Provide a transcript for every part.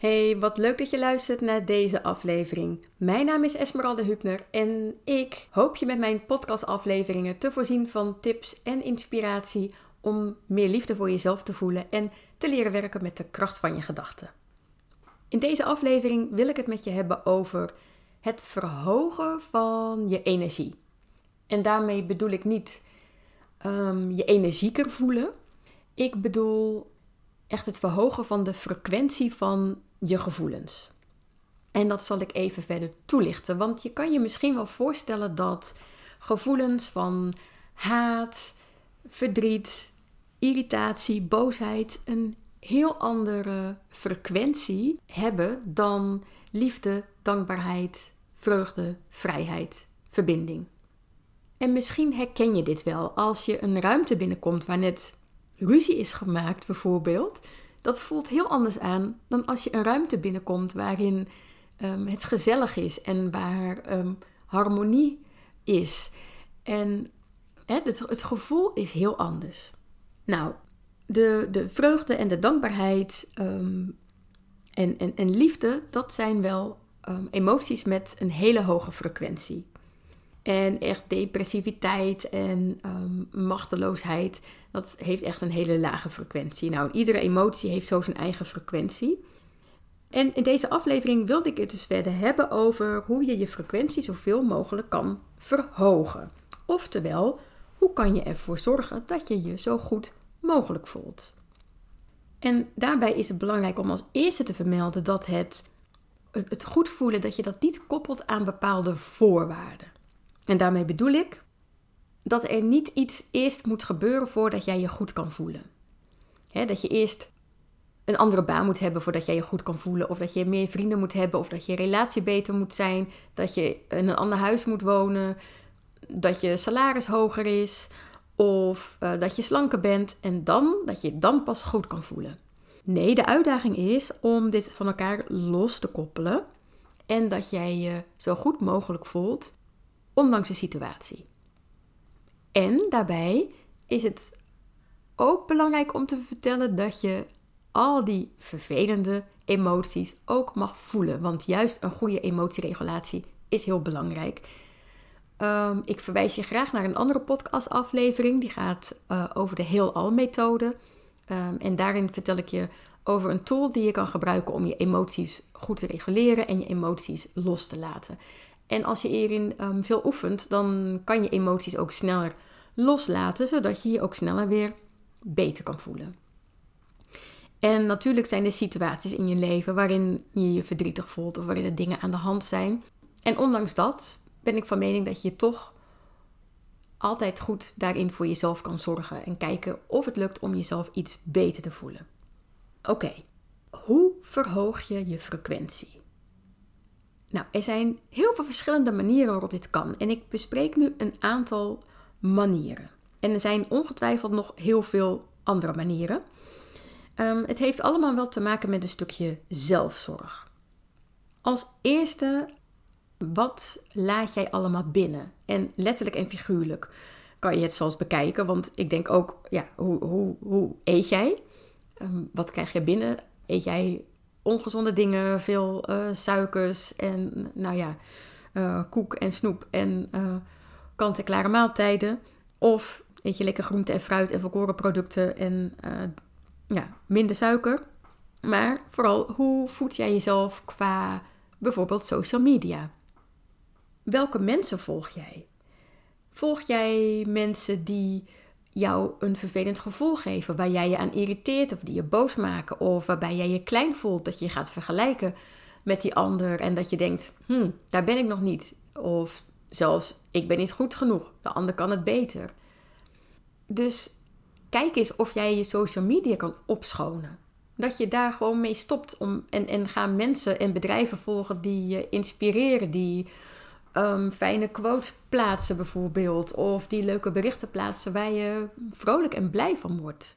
Hey, wat leuk dat je luistert naar deze aflevering. Mijn naam is Esmeralda Hupner en ik hoop je met mijn podcastafleveringen te voorzien van tips en inspiratie om meer liefde voor jezelf te voelen en te leren werken met de kracht van je gedachten. In deze aflevering wil ik het met je hebben over het verhogen van je energie. En daarmee bedoel ik niet um, je energieker voelen. Ik bedoel echt het verhogen van de frequentie van je gevoelens. En dat zal ik even verder toelichten, want je kan je misschien wel voorstellen dat gevoelens van haat, verdriet, irritatie, boosheid een heel andere frequentie hebben dan liefde, dankbaarheid, vreugde, vrijheid, verbinding. En misschien herken je dit wel als je een ruimte binnenkomt waar net ruzie is gemaakt, bijvoorbeeld. Dat voelt heel anders aan dan als je een ruimte binnenkomt waarin um, het gezellig is en waar um, harmonie is. En het, het gevoel is heel anders. Nou, de, de vreugde en de dankbaarheid um, en, en, en liefde, dat zijn wel emoties met een hele hoge frequentie. En echt depressiviteit en um, machteloosheid, dat heeft echt een hele lage frequentie. Nou, iedere emotie heeft zo zijn eigen frequentie. En in deze aflevering wilde ik het dus verder hebben over hoe je je frequentie zoveel mogelijk kan verhogen. Oftewel, hoe kan je ervoor zorgen dat je je zo goed mogelijk voelt. En daarbij is het belangrijk om als eerste te vermelden dat het, het goed voelen, dat je dat niet koppelt aan bepaalde voorwaarden. En daarmee bedoel ik dat er niet iets eerst moet gebeuren voordat jij je goed kan voelen. dat je eerst een andere baan moet hebben voordat jij je goed kan voelen. Of dat je meer vrienden moet hebben. Of dat je relatie beter moet zijn. Dat je in een ander huis moet wonen. Dat je salaris hoger is. Of uh, dat je slanker bent. En dan, dat je dan pas goed kan voelen. Nee, de uitdaging is om dit van elkaar los te koppelen. En dat jij je zo goed mogelijk voelt ondanks de situatie. En daarbij is het ook belangrijk om te vertellen dat je al die vervelende emoties ook mag voelen. Want juist een goede emotieregulatie is heel belangrijk. Um, ik verwijs je graag naar een andere podcastaflevering. Die gaat uh, over de heelal-methode. Um, en daarin vertel ik je over een tool die je kan gebruiken om je emoties goed te reguleren en je emoties los te laten. En als je hierin um, veel oefent, dan kan je emoties ook sneller loslaten, zodat je je ook sneller weer beter kan voelen. En natuurlijk zijn er situaties in je leven waarin je je verdrietig voelt of waarin er dingen aan de hand zijn. En ondanks dat ben ik van mening dat je toch altijd goed daarin voor jezelf kan zorgen en kijken of het lukt om jezelf iets beter te voelen. Oké, hoe verhoog je je frequentie? Nou, er zijn heel veel verschillende manieren waarop dit kan. En ik bespreek nu een aantal manieren. En er zijn ongetwijfeld nog heel veel andere manieren. Um, het heeft allemaal wel te maken met een stukje zelfzorg. Als eerste, wat laat jij allemaal binnen? En letterlijk en figuurlijk kan je het zelfs bekijken. Want ik denk ook, ja, hoe, hoe, hoe eet jij? Um, wat krijg je binnen? Eet jij ongezonde dingen, veel uh, suikers en nou ja, uh, koek en snoep en uh, kant-en-klare maaltijden. Of eet je lekker groente en fruit en volkoren producten en ja, minder suiker. Maar vooral, hoe voed jij jezelf qua bijvoorbeeld social media? Welke mensen volg jij? Volg jij mensen die jou een vervelend gevoel geven, waar jij je aan irriteert of die je boos maken, of waarbij jij je klein voelt dat je gaat vergelijken met die ander en dat je denkt, hm, daar ben ik nog niet. Of zelfs, ik ben niet goed genoeg, de ander kan het beter. Dus kijk eens of jij je social media kan opschonen. Dat je daar gewoon mee stopt om, en, en gaan mensen en bedrijven volgen die je inspireren, die um, fijne quotes plaatsen bijvoorbeeld. Of die leuke berichten plaatsen waar je vrolijk en blij van wordt.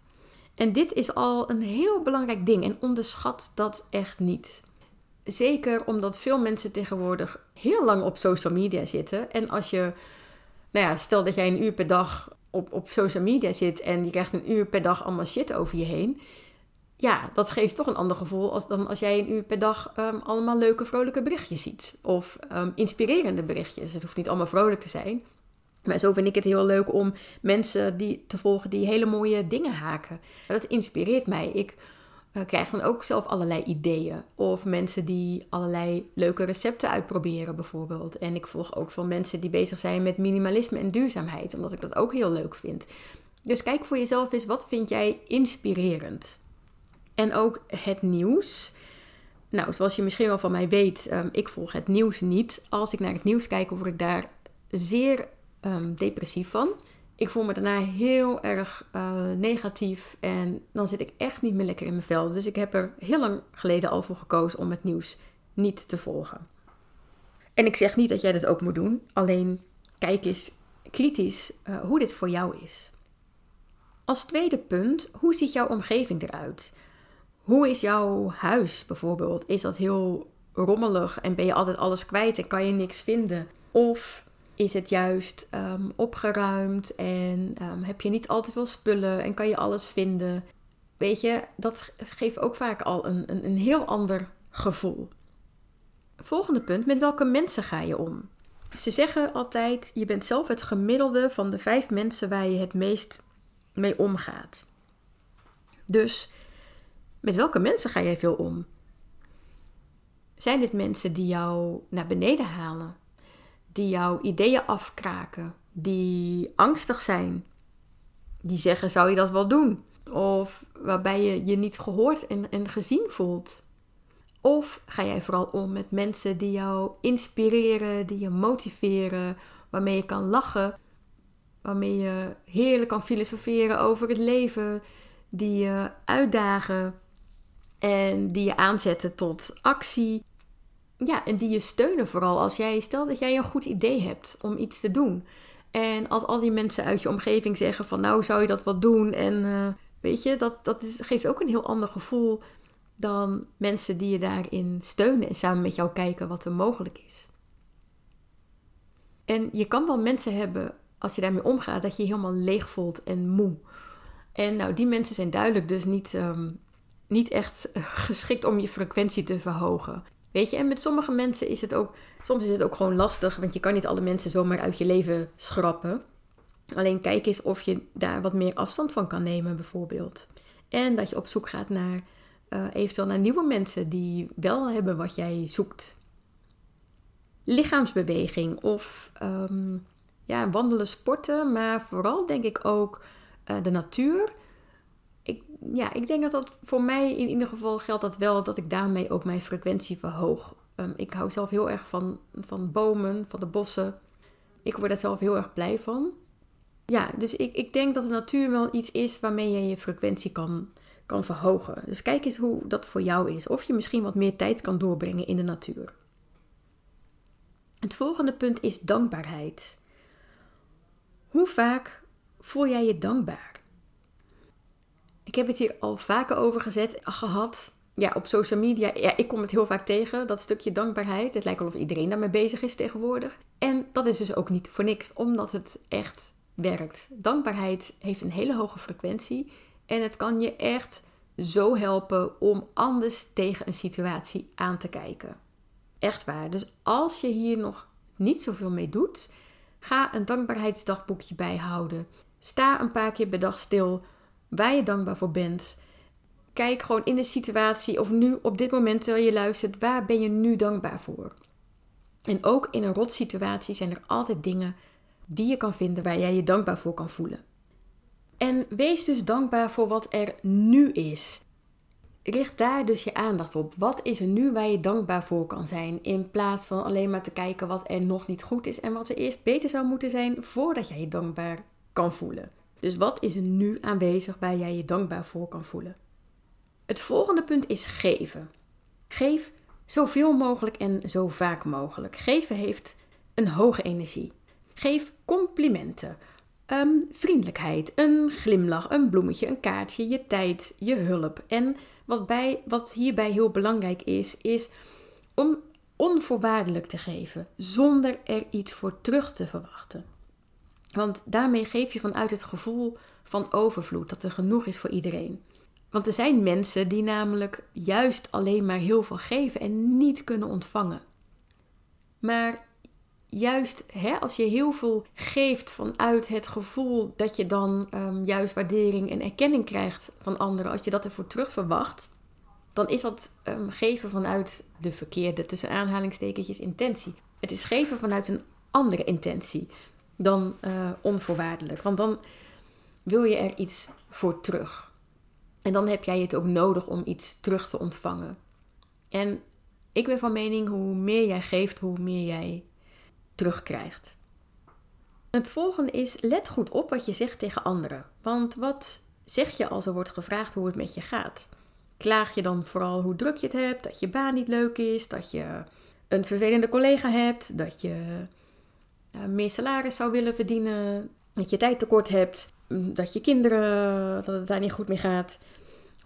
En dit is al een heel belangrijk ding en onderschat dat echt niet. Zeker omdat veel mensen tegenwoordig heel lang op social media zitten. En als je, nou ja, stel dat jij een uur per dag op, op social media zit en je krijgt een uur per dag allemaal shit over je heen. Ja, dat geeft toch een ander gevoel als, dan als jij een uur per dag ehm, allemaal leuke, vrolijke berichtjes ziet. Of um, inspirerende berichtjes. Het hoeft niet allemaal vrolijk te zijn. Maar zo vind ik het heel leuk om mensen die te volgen die hele mooie dingen haken. Dat inspireert mij. Ik uh, krijg dan ook zelf allerlei ideeën. Of mensen die allerlei leuke recepten uitproberen, bijvoorbeeld. En ik volg ook van mensen die bezig zijn met minimalisme en duurzaamheid, omdat ik dat ook heel leuk vind. Dus kijk voor jezelf eens, wat vind jij inspirerend? En ook het nieuws. Nou, zoals je misschien wel van mij weet, um, ik volg het nieuws niet. Als ik naar het nieuws kijk, word ik daar zeer um, depressief van. Ik voel me daarna heel erg uh, negatief en dan zit ik echt niet meer lekker in mijn vel. Dus ik heb er heel lang geleden al voor gekozen om het nieuws niet te volgen. En ik zeg niet dat jij dat ook moet doen, alleen kijk eens kritisch uh, hoe dit voor jou is. Als tweede punt, hoe ziet jouw omgeving eruit? Hoe is jouw huis bijvoorbeeld? Is dat heel rommelig en ben je altijd alles kwijt en kan je niks vinden? Of is het juist um, opgeruimd en um, heb je niet al te veel spullen en kan je alles vinden? Weet je, dat geeft ook vaak al een, een, een heel ander gevoel. Volgende punt, met welke mensen ga je om? Ze zeggen altijd, je bent zelf het gemiddelde van de vijf mensen waar je het meest mee omgaat. Dus met welke mensen ga jij veel om? Zijn dit mensen die jou naar beneden halen? Die jouw ideeën afkraken? Die angstig zijn? Die zeggen: zou je dat wel doen? Of waarbij je je niet gehoord en, en gezien voelt? Of ga jij vooral om met mensen die jou inspireren, die je motiveren, waarmee je kan lachen, waarmee je heerlijk kan filosoferen over het leven, die je uitdagen, en die je aanzetten tot actie. Ja, en die je steunen vooral als jij, stel dat jij een goed idee hebt om iets te doen. En als al die mensen uit je omgeving zeggen van nou zou je dat wat doen. En uh, weet je, dat, dat is, geeft ook een heel ander gevoel dan mensen die je daarin steunen en samen met jou kijken wat er mogelijk is. En je kan wel mensen hebben, als je daarmee omgaat, dat je je helemaal leeg voelt en moe. En nou, die mensen zijn duidelijk dus niet um, niet echt eh, geschikt om je frequentie te verhogen. Weet je, en met sommige mensen is het ook, soms is het ook gewoon lastig, want je kan niet alle mensen zomaar uit je leven schrappen. Alleen kijk eens of je daar wat meer afstand van kan nemen, bijvoorbeeld. En dat je op zoek gaat naar uh, eventueel naar nieuwe mensen die wel hebben wat jij zoekt. Lichaamsbeweging of um, ja, wandelen, sporten, maar vooral denk ik ook uh, de natuur ja, ik denk dat dat voor mij in ieder geval geldt dat wel, dat ik daarmee ook mijn frequentie verhoog. Um, ik hou zelf heel erg van, van bomen, van de bossen. Ik word daar zelf heel erg blij van. Ja, dus ik, ik denk dat de natuur wel iets is waarmee je je frequentie kan, kan verhogen. Dus kijk eens hoe dat voor jou is. Of je misschien wat meer tijd kan doorbrengen in de natuur. Het volgende punt is dankbaarheid. Hoe vaak voel jij je dankbaar? Ik heb het hier al vaker over gezet, gehad. Ja, op social media. Ja, ik kom het heel vaak tegen, dat stukje dankbaarheid. Het lijkt wel of iedereen daarmee bezig is tegenwoordig. En dat is dus ook niet voor niks, omdat het echt werkt. Dankbaarheid heeft een hele hoge frequentie. En het kan je echt zo helpen om anders tegen een situatie aan te kijken. Echt waar. Dus als je hier nog niet zoveel mee doet, ga een dankbaarheidsdagboekje bijhouden. Sta een paar keer per dag stil waar je dankbaar voor bent. Kijk gewoon in de situatie of nu op dit moment terwijl je luistert, waar ben je nu dankbaar voor? En ook in een rotsituatie zijn er altijd dingen die je kan vinden waar jij je dankbaar voor kan voelen. En wees dus dankbaar voor wat er nu is. Richt daar dus je aandacht op. Wat is er nu waar je dankbaar voor kan zijn? In plaats van alleen maar te kijken wat er nog niet goed is en wat er eerst beter zou moeten zijn voordat jij je dankbaar kan voelen. Dus wat is er nu aanwezig waar jij je dankbaar voor kan voelen? Het volgende punt is geven. Geef zoveel mogelijk en zo vaak mogelijk. Geven heeft een hoge energie. Geef complimenten, um, vriendelijkheid, een glimlach, een bloemetje, een kaartje, je tijd, je hulp. En wat, bij, wat hierbij heel belangrijk is, is om onvoorwaardelijk te geven, zonder er iets voor terug te verwachten. Want daarmee geef je vanuit het gevoel van overvloed, dat er genoeg is voor iedereen. Want er zijn mensen die namelijk juist alleen maar heel veel geven en niet kunnen ontvangen. Maar juist hè, als je heel veel geeft vanuit het gevoel dat je dan um, juist waardering en erkenning krijgt van anderen, als je dat ervoor terug verwacht, dan is dat um, geven vanuit de verkeerde, tussen aanhalingstekentjes, intentie. Het is geven vanuit een andere intentie dan uh, onvoorwaardelijk. Want dan wil je er iets voor terug. En dan heb jij het ook nodig om iets terug te ontvangen. En ik ben van mening, hoe meer jij geeft, hoe meer jij terugkrijgt. Het volgende is, let goed op wat je zegt tegen anderen. Want wat zeg je als er wordt gevraagd hoe het met je gaat? Klaag je dan vooral hoe druk je het hebt, dat je baan niet leuk is, dat je een vervelende collega hebt, dat je meer salaris zou willen verdienen, dat je tijd tekort hebt, mm, dat je kinderen, dat het daar niet goed mee gaat.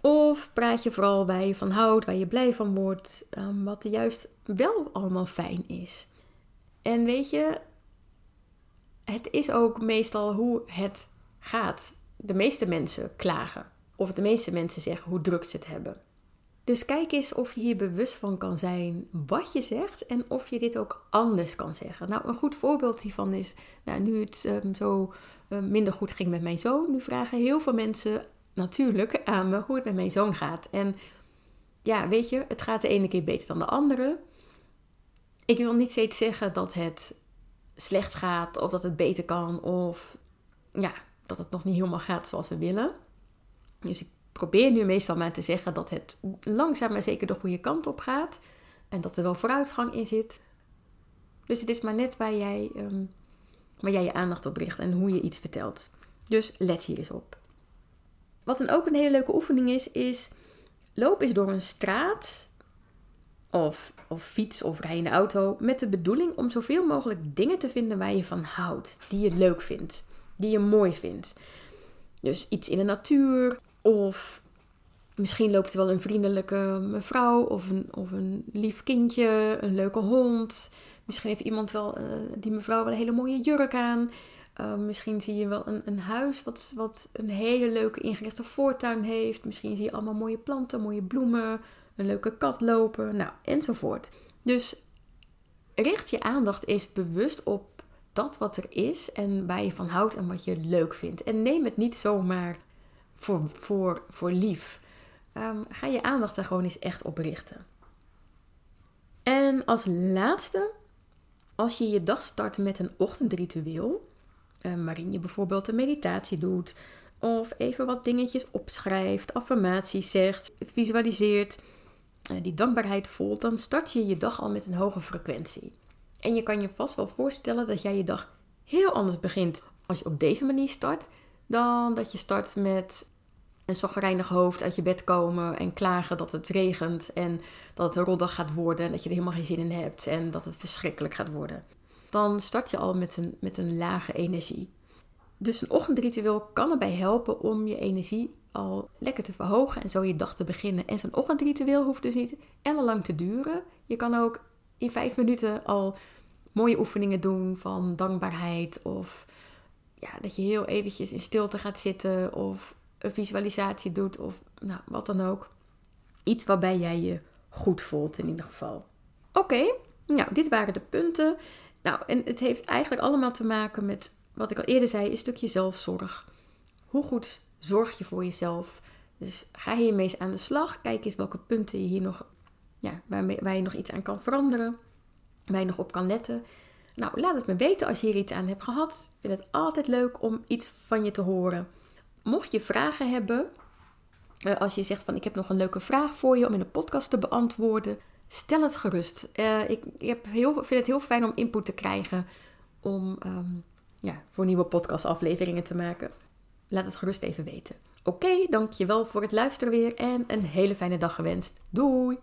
Of praat je vooral waar je van houdt, waar je blij van wordt, um, wat juist wel allemaal fijn is. En weet je, het is ook meestal hoe het gaat. De meeste mensen klagen. Of de meeste mensen zeggen hoe druk ze het hebben. Dus kijk eens of je hier bewust van kan zijn wat je zegt en of je dit ook anders kan zeggen. Nou, een goed voorbeeld hiervan is, nou, nu het um, zo um, minder goed ging met mijn zoon, nu vragen heel veel mensen natuurlijk aan me hoe het met mijn zoon gaat. En ja, weet je, het gaat de ene keer beter dan de andere. Ik wil niet steeds zeggen dat het slecht gaat of dat het beter kan of ja, dat het nog niet helemaal gaat zoals we willen. Dus ik probeer nu meestal maar te zeggen dat het langzaam maar zeker de goede kant op gaat en dat er wel vooruitgang in zit. Dus het is maar net waar jij, um, waar jij je aandacht op richt en hoe je iets vertelt. Dus let hier eens op. Wat dan ook een hele leuke oefening is, is loop eens door een straat of, of fiets of rij in de auto met de bedoeling om zoveel mogelijk dingen te vinden waar je van houdt, die je leuk vindt, die je mooi vindt. Dus iets in de natuur of misschien loopt er wel een vriendelijke mevrouw of een, of een lief kindje, een leuke hond. Misschien heeft iemand wel, uh, die mevrouw wel een hele mooie jurk aan. Uh, misschien zie je wel een, een huis wat, wat een hele leuke ingerichte voortuin heeft. Misschien zie je allemaal mooie planten, mooie bloemen, een leuke kat lopen, nou, enzovoort. Dus richt je aandacht eens bewust op dat wat er is en waar je van houdt en wat je leuk vindt. En neem het niet zomaar voor, voor, voor lief. Um, ga je aandacht er gewoon eens echt op richten. En als laatste, als je je dag start met een ochtendritueel, um, waarin je bijvoorbeeld een meditatie doet, of even wat dingetjes opschrijft, affirmaties zegt, visualiseert, uh, die dankbaarheid voelt, dan start je je dag al met een hoge frequentie. En je kan je vast wel voorstellen dat jij je dag heel anders begint als je op deze manier start, dan dat je start met een zagrijnig hoofd uit je bed komen en klagen dat het regent en dat het een roddag gaat worden en dat je er helemaal geen zin in hebt en dat het verschrikkelijk gaat worden. Dan start je al met een, met een lage energie. Dus een ochtendritueel kan erbij helpen om je energie al lekker te verhogen en zo je dag te beginnen. En zo'n ochtendritueel hoeft dus niet ellenlang te duren. Je kan ook in vijf minuten al mooie oefeningen doen van dankbaarheid of ja, dat je heel eventjes in stilte gaat zitten of een visualisatie doet of nou, wat dan ook. Iets waarbij jij je goed voelt in ieder geval. Oké, nou, dit waren de punten. Nou, en het heeft eigenlijk allemaal te maken met wat ik al eerder zei, een stukje zelfzorg. Hoe goed zorg je voor jezelf? Dus ga hiermee eens aan de slag. Kijk eens welke punten je hier nog, ja, waarmee, waar je nog iets aan kan veranderen. Waar je nog op kan letten. Nou, laat het me weten als je hier iets aan hebt gehad. Ik vind het altijd leuk om iets van je te horen. Mocht je vragen hebben, eh, als je zegt van ik heb nog een leuke vraag voor je om in de podcast te beantwoorden, stel het gerust. Uh, ik, vind het heel fijn om input te krijgen om um, ja, voor nieuwe podcastafleveringen te maken. Laat het gerust even weten. Oké, dankjewel voor het luisteren weer en een hele fijne dag gewenst. Doei!